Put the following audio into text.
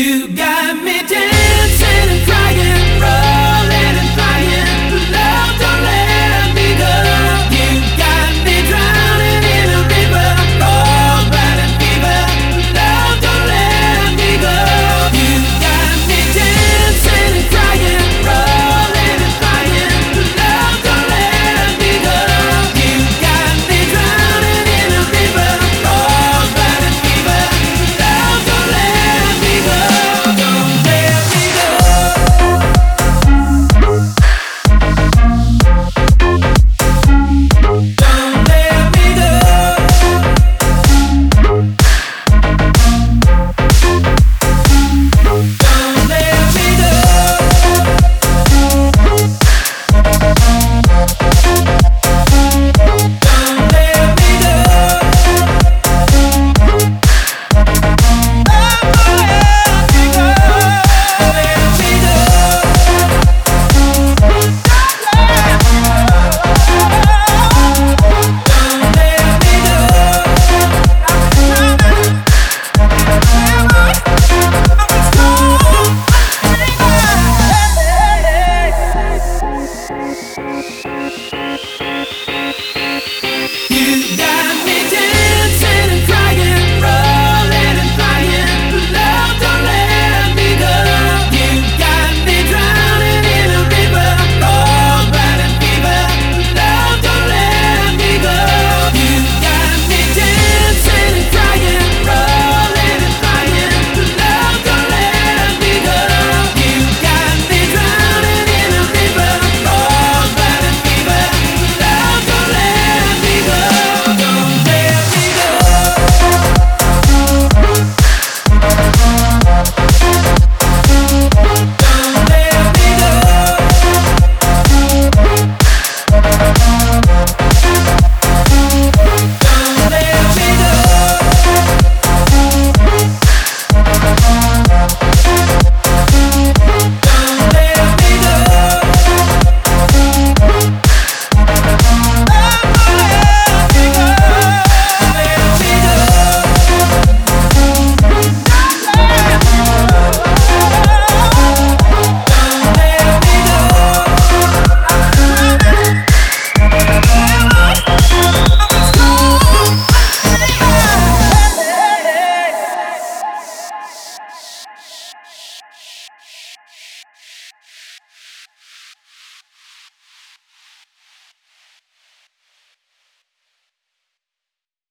You got me.